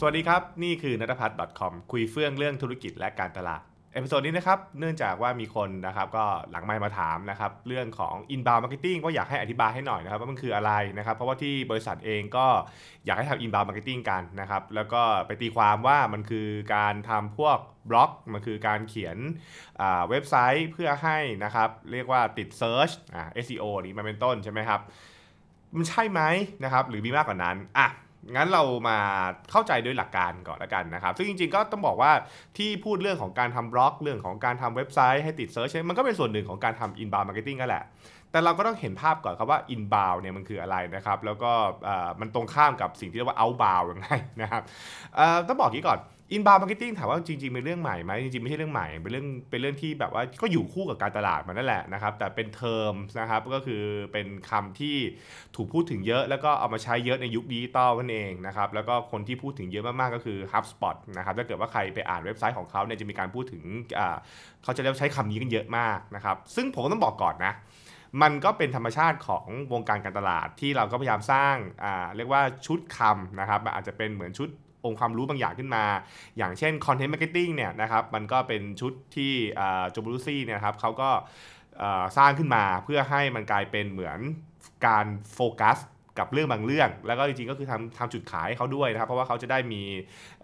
สวัสดีครับ นี่คือนัทพัฒน์ .com คุยเฟื่องเรื่องธุรกิจและการตลาด episode นี้นะครับ เนื่องจากว่ามีคนนะครับก็หลังไมค์มาถามนะครับเรื่องของ inbound marketing ก็อยากให้อธิบายให้หน่อยนะครับว่ามันคืออะไรนะครับ เพราะว่าที่บริษัทเองก็อยากให้ทำ inbound marketing กันนะครับ แล้วก็ไปตีความว่ามันคือการทำพวกบล็อก มันคือการเขียนเว็บไซต์เพื่อให้นะครับเรียกว่าติด search อ่า SEO นี้มาเป็นต้นใช่ไหมครับ มันใช่ไหมนะครับหรือมีมากกว่านั้นอะ งั้นเรามาเข้าใจด้วยหลักการก่อนแล้วกันนะครับ ซึ่งจริงๆก็ต้องบอกว่าที่พูดเรื่องของการทำบล็อกเรื่องของการทำเว็บไซต์ให้ติด search มันก็เป็นส่วนหนึ่งของการทำ inbound marketing กันแหละ แต่เราก็ต้องเห็นภาพก่อนครับว่า inbound เนี่ยมันคืออะไรนะครับ แล้วก็มันตรงข้ามกับสิ่งที่เรียกว่า outbound ยังไงนะครับต้องบอกงี้ก่อน inbound marketing ถามว่าจริงๆเป็นเรื่องใหม่ไหมจริงๆไม่ใช่เรื่องใหม่เป็นเรื่องเป็นเรื่องที่แบบว่าก็อยู่คู่กับการตลาดมานั่นแหละนะครับ แต่เป็นเทอมนะครับก็คือเป็นคำที่ถูกพูดถึงเยอะ แล้วก็เอามาใช้เยอะในยุคดิจิตอลนั่นเองนะครับแล้วก็คนที่พูดถึงเยอะมากๆก็คือ HubSpot นะครับถ้าเกิดว่าใครไปอ่านเว็บไซต์ของเขาเนี่ยจะมีการพูดถึงเขาจะเรียกใช้คำนี้กันเยอะมากนะครับซึ่งผมต้องบอกก่อนนะมันก็เป็นธรรมชาติของวงการการตลาดที่เราก็พยายามสร้างเรียกว่าชุดคำนะครับอาจจะเป็นเหมือนชุด องค์ความรู้บางอย่างขึ้นมา อย่างเช่น content marketing เนี่ยนะครับมันก็เป็นชุดที่Joe Pulizzi เนี่ยครับเขาก็สร้างขึ้นมาเพื่อให้มันกลายเป็นเหมือนการโฟกัส กับเรื่องบางเรื่อง แล้วก็จริงๆก็คือทำทำจุดขายให้เขาด้วยนะครับ เพราะว่าเขาจะได้มี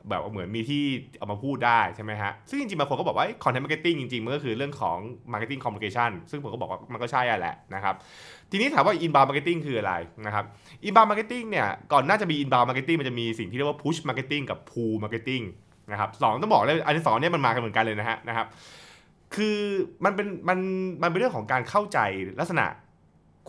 แบบเหมือนมีที่เอามาพูดได้ใช่ไหมฮะ ซึ่งจริงๆบางคนก็บอกว่า content marketing จริงๆ มันก็คือเรื่องของ marketing communication ซึ่งผมก็บอกว่ามันก็ใช่แหละนะครับ ทีนี้ถามว่า inbound marketing คืออะไรนะครับ inbound marketing เนี่ย ก่อนน่าจะมี inbound marketing มันจะมีสิ่งที่เรียกว่า push marketing กับ pull marketing นะครับสองต้องบอกเลยอันที่สองเนี่ยมันมากันเหมือนกันเลยนะฮะนะครับคือมันเป็นมันมันเป็นเรื่องของการเข้าใจลักษณะ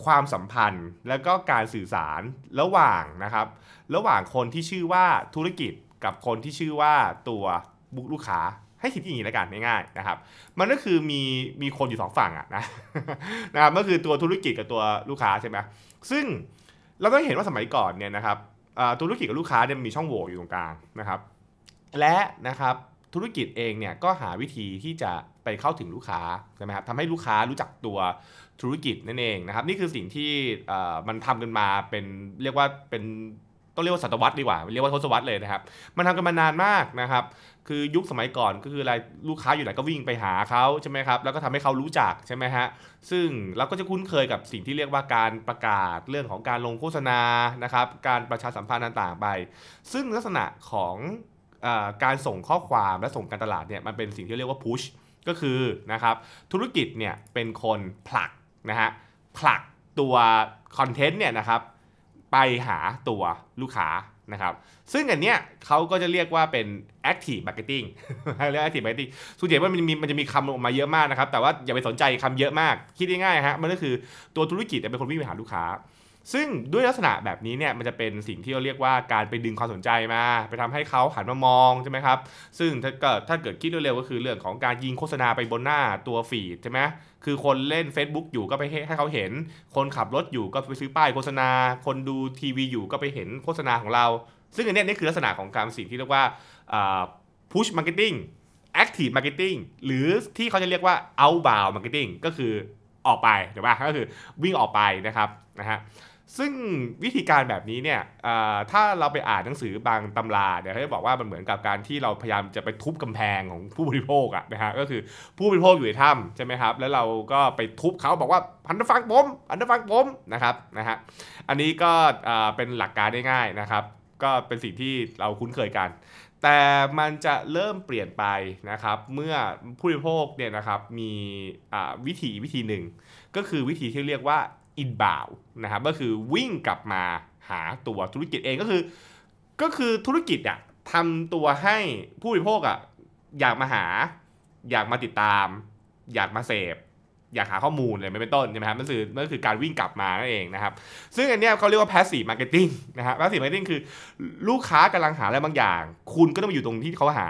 ความสัมพันธ์ แล้วก็การสื่อสารระหว่างนะครับ ระหว่างคนที่ชื่อว่าธุรกิจกับคนที่ชื่อว่าตัวบุคลูกค้าให้คิดอย่างนี้แล้วกันง่ายๆนะครับ มันก็คือมีมีคนอยู่สองฝั่งอะนะนะครับก็คือตัวธุรกิจกับตัวลูกค้าใช่ไหมซึ่งเราก็เห็นว่าสมัยก่อนเนี่ยนะครับธุรกิจกับลูกค้าเนี่ยมีช่องโหว่อยู่ตรงกลางนะครับ และนะครับ ธุรกิจเองเนี่ยก็หาวิธีที่จะไปเข้าถึงลูกค้าใช่ไหมครับทำให้ลูกค้ารู้จักตัวธุรกิจนั่นเองนะครับ นี่คือสิ่งที่มันทำกันมาเป็นเรียกว่าเป็นต้องเรียกว่าศตวรรษดีกว่าเรียกว่าทศวรรษเลยนะครับ มันทำกันมานานมากนะครับ คือยุคสมัยก่อนก็คืออะไรลูกค้าอยู่ไหนก็วิ่งไปหาเขาใช่ไหมครับแล้วก็ทำให้เขารู้จักใช่ไหมฮะซึ่งเราก็จะคุ้นเคยกับสิ่งที่เรียกว่าการประกาศเรื่องของการลงโฆษณานะครับ การประชาสัมพันธ์ต่างๆไป ซึ่งลักษณะของ การส่งข้อความและส่งการตลาดเนี่ยมันเป็นสิ่งที่เรียกว่า push ก็คือนะครับธุรกิจเนี่ยเป็นคนผลักนะฮะผลักตัวคอนเทนต์เนี่ยนะครับไปหาตัวลูกค้านะครับซึ่งอันเนี้ยเขาก็จะเรียกว่าเป็น active marketing เรียก active marketing ส่วนใหญ่ว่ามันมีมันจะมีคำออกมาเยอะมากนะครับ แต่ว่าอย่าไปสนใจคำเยอะมาก คิดง่ายๆฮะมันก็คือตัวธุรกิจเป็นคนวิ่งไปหาลูกค้า ซึ่งด้วยลักษณะแบบนี้เนี่ยมันจะเป็นสิ่งที่เราเรียกว่าการไปดึงความสนใจมา ไปทำให้เขาหันมามองใช่ไหมครับ ซึ่งถ้าเกิดถ้าเกิดคิดเร็วๆก็คือเรื่องของการยิงโฆษณาไปบนหน้าตัวฟีดใช่ไหมคือคนเล่น Facebook อยู่ก็ไปให้เขาเห็น คนขับรถอยู่ก็ไปซื้อป้ายโฆษณา คนดูทีวีอยู่ก็ไปเห็นโฆษณาของเรา ซึ่งอันนี้นี่คือลักษณะของการสิ่งที่เรียกว่า push marketing active marketing หรือที่เขาจะเรียกว่า outbound marketing ก็คือออกไปถูกป่ะก็คือวิ่งออกไปนะครับนะฮะ ซึ่งวิธีการแบบนี้เนี่ยถ้าเราไปอ่านหนังสือบางตำราเดี๋ยเขาจะบอกว่ามันเหมือนกับการที่เราพยายามจะไปทุบกำแพงของผู้บริโภคอะนะฮะก็คือผู้บริโภคอยู่ในถ้ำใช่ไหมครับ แล้วเราก็ไปทุบเขาบอกว่าพันฟังผมพันฟังผมนะครับนะฮะอันนี้ก็เป็นหลักการได้ง่ายนะครับ ก็เป็นสิ่งที่เราคุ้นเคยกัน แต่มันจะเริ่มเปลี่ยนไปนะครับ เมื่อผู้บริโภคเนี่ยนะครับมีวิธีวิธีหนึ่ง ก็คือวิธีที่เรียกว่า อินบาวนะครับก็คือวิ่งกลับมาหาตัวธุรกิจเองก็คือ ก็คือธุรกิจอะทำตัวให้ผู้บริโภคอะอยากมาหา อยากมาติดตาม อยากมาเสพอยากหาข้อมูลเลยไม่เป็นต้นใช่ไหมครับนั่นคือนั่นคือการวิ่งกลับมานั่นเองนะครับ ซึ่งอันนี้เขาเรียกว่า passive marketing นะฮะ passive marketing คือลูกค้ากำลังหาอะไรบางอย่าง คุณก็ต้องมาอยู่ตรงที่เขาหา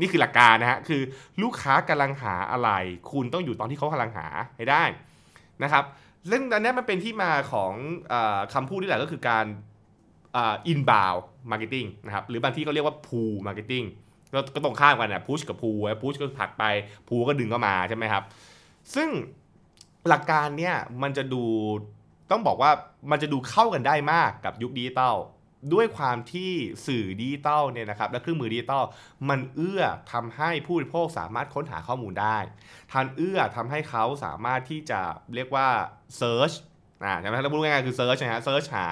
นี่คือหลักการนะฮะคือลูกค้ากำลังหาอะไร คุณต้องอยู่ตอนที่เขากำลังหาให้ได้นะครับ ซึ่งอันนี้มันเป็นที่มาของคำพูดนี้แหละก็คือการ inbound marketing นะครับหรือบางที่ก็เรียกว่า pull marketing ก็ตรงข้ามกันนะ push กับ pull push ก็ผลักไป pull ก็ดึงเข้ามาใช่ไหมครับ ซึ่งหลักการเนี่ยมันจะดูต้องบอกว่ามันจะดูเข้ากันได้มากกับยุคดิจิตอล ด้วยความที่สื่อดิจิตอลเนี่ยนะครับและเครื่องมือดิจิตอลมันเอื้อทำให้ผู้บริโภคสามารถค้นหาข้อมูลได้ทันเอื้อทำให้เขาสามารถที่จะเรียกว่า search อ่าใช่ไหมเราพูดง่ายๆคือ search นะฮะ search หา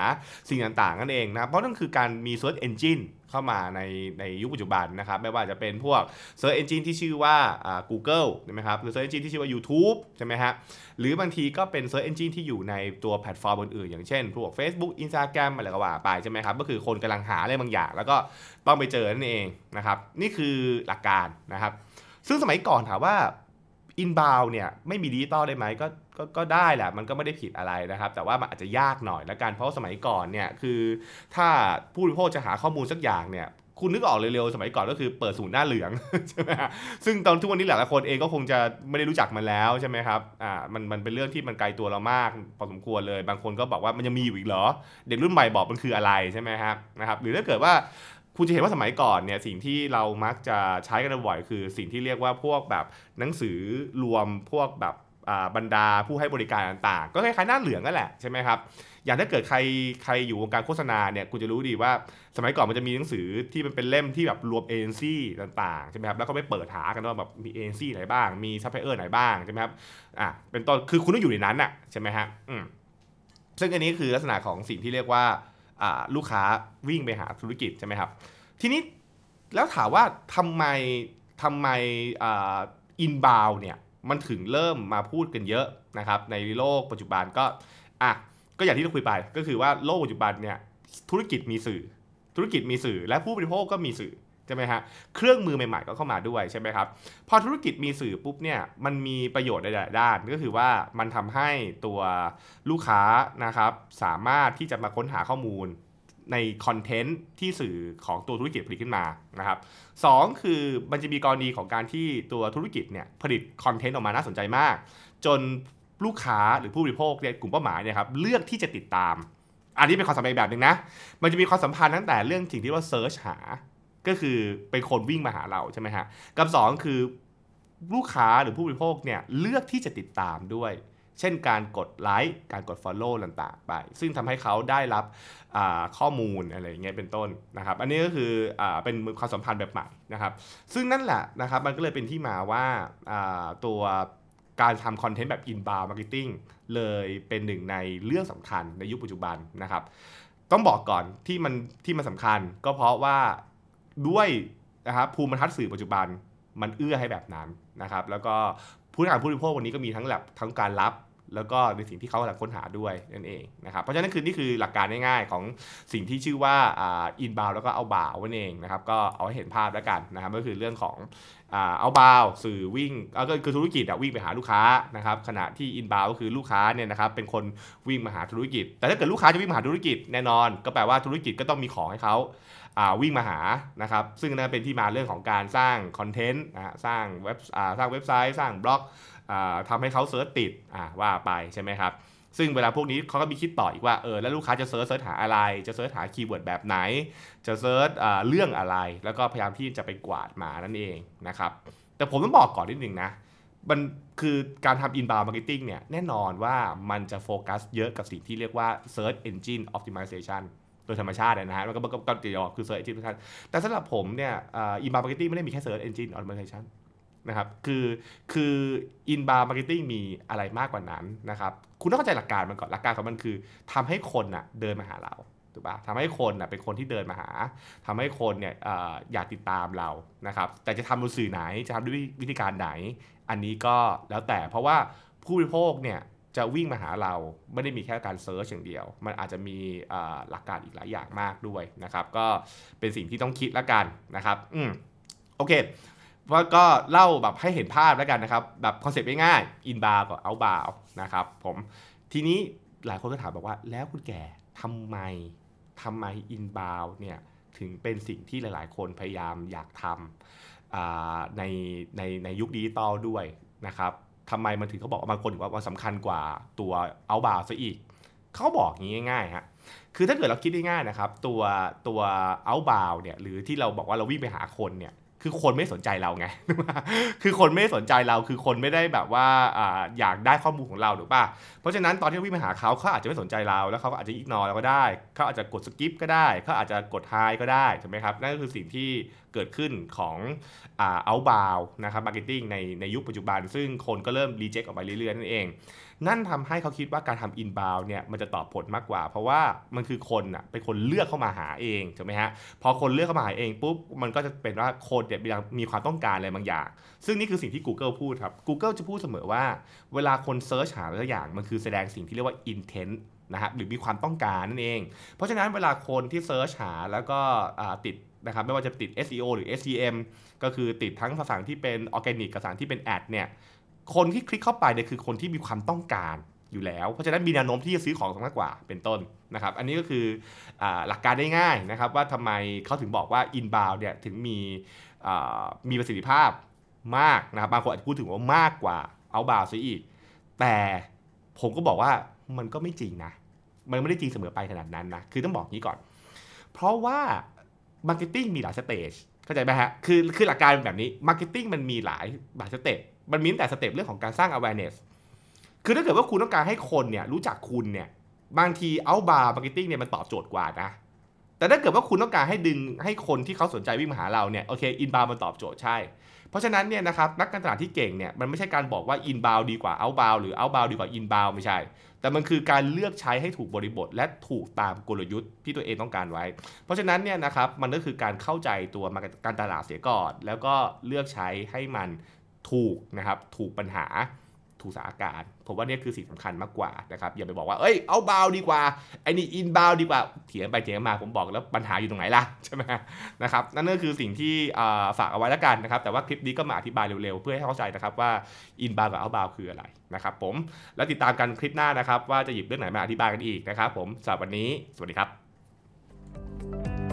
สิ่งต่างๆนั่นเองนะเพราะนั่นคือการมี search engine เข้ามาในในยุคปัจจุบันนะครับไม่ว่าจะเป็นพวก Search Engine ที่ชื่อว่าอ่า Google ใช่ไหมครับหรือ Search Engine ที่ชื่อว่า YouTube ใช่ไหมฮะหรือบางทีก็เป็น Search Engine ที่อยู่ในตัวแพลตฟอร์มอื่นๆ อย่างเช่น พวก Facebook Instagram อะไรก็ว่าไปใช่ไหมครับก็คือคนกำลังหาอะไรบางอย่าง แล้วก็ต้องไปเจอนั่นเองนะครับนี่คือหลักการนะครับซึ่งสมัยก่อนถามว่า inbound เนี่ยไม่มีดิจิตอลได้ไหมก็ก็ก็ได้แหละมันก็ไม่ได้ผิดอะไรนะครับ แต่ว่ามันอาจจะยากหน่อยละกันเพราะสมัยก่อนเนี่ยคือถ้าผู้บริโภคจะหาข้อมูลสักอย่างเนี่ยคุณนึกออกเร็วๆ สมัยก่อนก็คือเปิดศูนย์หน้าเหลืองใช่ไหมซึ่งตอนทุกวันนี้หลายๆคนเองก็คงจะไม่ได้รู้จักมันแล้วใช่ไหมครับอ่ามันมันเป็นเรื่องที่มันไกลตัวเรามากพอสมควรเลย บางคนก็บอกว่ามันยังมีอยู่อีกเหรอ เด็กรุ่นใหม่บอกมันคืออะไรใช่ไหมครับนะครับหรือถ้าเกิดว่า คุณจะเห็นว่าสมัยก่อนเนี่ยสิ่งที่เรามักจะใช้กันบ่อยคือสิ่งที่เรียกว่าพวกแบบหนังสือรวมพวกแบบบรรดาผู้ให้บริการต่างๆ ก็คล้ายๆหน้าเหลืองนั่นแหละใช่ไหมครับอย่างถ้าเกิดใครใครอยู่วงการโฆษณาเนี่ยคุณจะรู้ดีว่าสมัยก่อนมันจะมีหนังสือที่มันเป็นเล่มที่แบบรวมเอเจนซี่ต่างๆใช่ไหมครับแล้วก็ไปเปิดหากันว่าแบบมีเอเจนซี่ไหนบ้าง มีซัพพลายเออร์ไหนบ้างใช่ไหมครับอะเป็นต้นคือคุณต้องอยู่ในนั้นอะใช่ไหมฮะอืมซึ่งอันนี้คือลักษณะของสิ่งที่เรียกว่า ลูกค้าวิ่งไปหาธุรกิจใช่ไหมครับ ทีนี้แล้วถามว่าทำไมทำไม inbound เนี่ยมันถึงเริ่มมาพูดกันเยอะนะครับในโลกปัจจุบันก็อะก็อย่างที่เราคุยไปก็คือว่าโลกปัจจุบันเนี่ยธุรกิจมีสื่อ ธุรกิจมีสื่อและผู้บริโภคก็มีสื่อ ใช่ไหมฮะเครื่องมือใหม่ๆก็เข้ามาด้วยใช่ไหมครับพอธุรกิจมีสื่อปุ๊บเนี่ยมันมีประโยชน์ในหลายด้าน ก็คือว่ามันทำให้ตัวลูกค้านะครับสามารถที่จะมาค้นหาข้อมูลในคอนเทนต์ที่สื่อของตัวธุรกิจผลิตขึ้นมานะครับสองคือมันจะมีกรณีของการที่ตัวธุรกิจเนี่ยผลิตคอนเทนต์ออกมาน่าสนใจมาก จนลูกค้าหรือผู้บริโภคเนี่ยกลุ่มเป้าหมายเนี่ยครับเลือกที่จะติดตาม อันนี้เป็นความสัมพันธ์แบบหนึ่งนะ มันจะมีความสัมพันธ์ตั้งแต่เรื่องสิ่งที่ว่า search หา ก็คือเป็นคนวิ่งมาหาเราใช่ไหมฮะกับสองคือลูกค้าหรือผู้บริโภคเนี่ยเลือกที่จะติดตามด้วย เช่นการกดไลค์การกด Follow ต่างๆไป ซึ่งทำให้เขาได้รับข้อมูลอะไรอย่างเงี้ยเป็นต้นนะครับ อันนี้ก็คืออเป็นความสัมพันธ์แบบใหม่นะครับ ซึ่งนั่นแหละนะครับมันก็เลยเป็นที่มาว่าตัวการทำคอนเทนต์แบบ inbound marketing เลยเป็นหนึ่งในเรื่องสำคัญในยุคปัจจุบันนะครับ ต้องบอกก่อนที่มันที่มันสำคัญก็เพราะว่า ด้วยนะครับภูมิทัศน์สื่อปัจจุบันมันเอื้อให้แบบนั้นนะครับ แล้วก็ผู้ทารผู้บริโภควันนี้ก็มีทั้งแบบทั้งการรับ แล้วก็ในสิ่งที่เขากำลังค้นหาด้วยนั่นเองนะครับเพราะฉะนั้นคือนี่คือหลักการง่ายๆของสิ่งที่ชื่อว่าอินบาวแล้วก็เอาบาวนั่นเองนะครับก็เอาให้เห็นภาพแล้วกันนะครับก็คือเรื่องของเอาบาวสื่อวิ่งก็คือธุรกิจวิ่งไปหาลูกค้านะครับขณะที่ inbound ก็คือลูกค้าเนี่ยนะครับเป็นคนวิ่งมาหาธุรกิจ แต่ถ้าเกิดลูกค้าจะวิ่งมาหาธุรกิจแน่นอน ก็แปลว่าธุรกิจก็ต้องมีของให้เขาวิ่งมาหานะครับซึ่งนั่นเป็นที่มาเรื่องของการสร้างคอนเทนต์นะสร้างเว็บสร้างเว็บไซต์ สร้างบล็อก ทำให้เขา search ติดว่าไปใช่ไหมครับซึ่งเวลาพวกนี้เขาก็มีคิดต่ออีกว่าเออแล้วลูกค้าจะ search search หาอะไร จะ search หา keyword แบบไหน จะ search เรื่องอะไร แล้วก็พยายามที่จะไปกวาดมานั่นเองนะครับแต่ผมต้องบอกก่อนนิดนึงนะมันคือการทำ inbound marketing เนี่ยแน่นอนว่ามันจะโฟกัสเยอะกับสิ่งที่เรียกว่า search engine optimization โดยธรรมชาตินะฮะมันก็ก็จะ SEO คือ search engine optimization แต่สำหรับผมเนี่ย inbound marketing ไม่ได้มีแค่ search engine optimization นะครับ คือคือ inbound marketing มีอะไรมากกว่านั้นนะครับ คุณต้องเข้าใจหลักการมันก่อนหลักการของมันคือทำให้คนน่ะเดินมาหาเราถูกปะทำให้คนน่ะเป็นคนที่เดินมาหาทำให้คนเนี่ยออยากติดตามเรานะครับ แต่จะทำบนสื่อไหนจะทำด้วยวิธีการไหน อันนี้ก็แล้วแต่เพราะว่าผู้บริโภคเนี่ยจะวิ่งมาหาเราไม่ได้มีแค่การเซิร์ชอย่างเดียว มันอาจจะมีหลักการอีกหลายอย่างมากด้วยนะครับ ก็เป็นสิ่งที่ต้องคิดแล้วกันนะครับ อืมโอเค ว่าก็เล่าแบบให้เห็นภาพแล้วกันนะครับ แบบคอนเซ็ปต์ง่ายๆ inbound กับ outbound นะครับผมทีนี้หลายคนก็ถามบอกว่า แล้วคุณแก่ทำไมทำไม inbound เนี่ยถึงเป็นสิ่งที่หลาย ๆ คนพยายามอยากทำในในในยุคดิจิตอลด้วยนะครับทำไมมันถึงเขาบอกบางคนว่ามันสำคัญกว่าตัวเอาบาร์ซะอีก เขาบอกงี้ง่ายๆฮะคือถ้าเกิดเราคิดง่ายๆนะครับ ตัวตัวเอาบาร์เนี่ยหรือที่เราบอกว่าเราวิ่งไปหาคนเนี่ย คือคนไม่สนใจเราไง คือคนไม่สนใจเรา คือคนไม่ได้แบบว่าอยากได้ข้อมูลของเราหรือป่ะ เพราะฉะนั้นตอนที่วิ่งมาหาเขาเขาอาจจะไม่สนใจเรา แล้วเขาก็อาจจะอิกนอเราก็ได้ เขาอาจจะกดสกิปก็ได้ เขาอาจจะกดไฮก็ได้ใช่ไหมครับ นั่นก็คือสิ่งที่เกิดขึ้นของอ่า outbound นะครับ marketing ในในยุคปัจจุบัน ซึ่งคนก็เริ่ม reject ออกไปเรื่อยๆนั่นเอง นั่นทำให้เขาคิดว่าการทำ inbound เนี่ยมันจะตอบผลมากกว่า เพราะว่ามันคือคนอะเป็นคนเลือกเข้ามาหาเองถูกไหมฮะ พอคนเลือกเข้ามาหาเองปุ๊บมันก็จะเป็นว่าคนเนี่ยมีความต้องการอะไรบางอย่าง ซึ่งนี่คือสิ่งที่ Google พูดครับ Google จะพูดเสมอว่า เวลาคน search หาอะไรสักอย่าง มันคือแสดงสิ่งที่เรียกว่า intent นะฮะหรือมีความต้องการนั่นเอง เพราะฉะนั้นเวลาคนที่ search หาแล้วก็ติดนะครับไม่ว่าจะติด SEO หรือ SEM ก็คือติดทั้งภาษาที่เป็นออร์แกนิกกับภาษาที่เป็น ad เนี่ยคนที่คลิกเข้าไปเนี่ยคือคนที่มีความต้องการ อยู่แล้ว เพราะฉะนั้นมีแนวโน้มที่จะซื้อของมากกว่าเป็นต้นนะครับ อันนี้ก็คืออหลักการได้ง่ายนะครับว่าทำไมเขาถึงบอกว่า inbound เนี่ยถึงมีมีประสิทธิภาพมากนะครับบางคนอาจจะพูดถึงว่ามากกว่า outbound ซะอีก แต่ผมก็บอกว่ามันก็ไม่จริงนะ มันไม่ได้จริงเสมอไปขนาดนั้นนะ คือต้องบอกงี้ก่อน เพราะว่า Marketing มีหลายสเตจเข้าใจไหมฮะ คือคือหลักการเป็นแบบนี้ Marketing มันมีหลายหลายสเต็ปมันมีตั้งแต่สเต็ปเรื่องของการสร้าง awareness คือถ้าเกิดว่าคุณต้องการให้คนเนี่ยรู้จักคุณเนี่ยบางที outbound marketing เนี่ยมันตอบโจทย์กว่านะแต่ถ้าเกิดว่าคุณต้องการให้ดึงให้คนที่เขาสนใจวิ่งมาหาเราเนี่ยโอเค inbound มันตอบโจทย์ใช่ เพราะฉะนั้นเนี่ยนะครับนักการตลาดที่เก่งเนี่ยมันไม่ใช่การบอกว่า inbound ดีกว่า outbound หรือ outbound ดีกว่า inbound ไม่ใช่ แต่มันคือการเลือกใช้ให้ถูกบริบท และถูกตามกลยุทธ์ที่ตัวเองต้องการไว้ เพราะฉะนั้นเนี่ยนะครับมันก็คือการเข้าใจตัวการตลาดเสียก่อน แล้วก็เลือกใช้ให้มันถูกนะครับถูกปัญหา ถูกสถาการผมว่านี่คือสิ่งสำคัญมากกว่านะครับอย่าไปบอกว่าเอ้ยเอาบาวดีกว่าไอ้นี่อินบาวดีกว่าเถียงไปเถียงมาผมบอกแล้วปัญหาอยู่ตรงไหนล่ะใช่ไหมนะครับนั่นก็คือสิ่งที่ฝากเอาไว้แล้วกันนะครับแต่ว่าคลิปนี้ก็มาอธิบายเร็วๆ เพื่อให้เข้าใจนะครับว่าอินบาวกับเอาบาวคืออะไรนะครับผมแล้วติดตามกันคลิปหน้านะครับ ว่าจะหยิบเรื่องไหนมาอธิบายกันอีกนะครับผมสำหรับวันนี้ สวัสดีครับ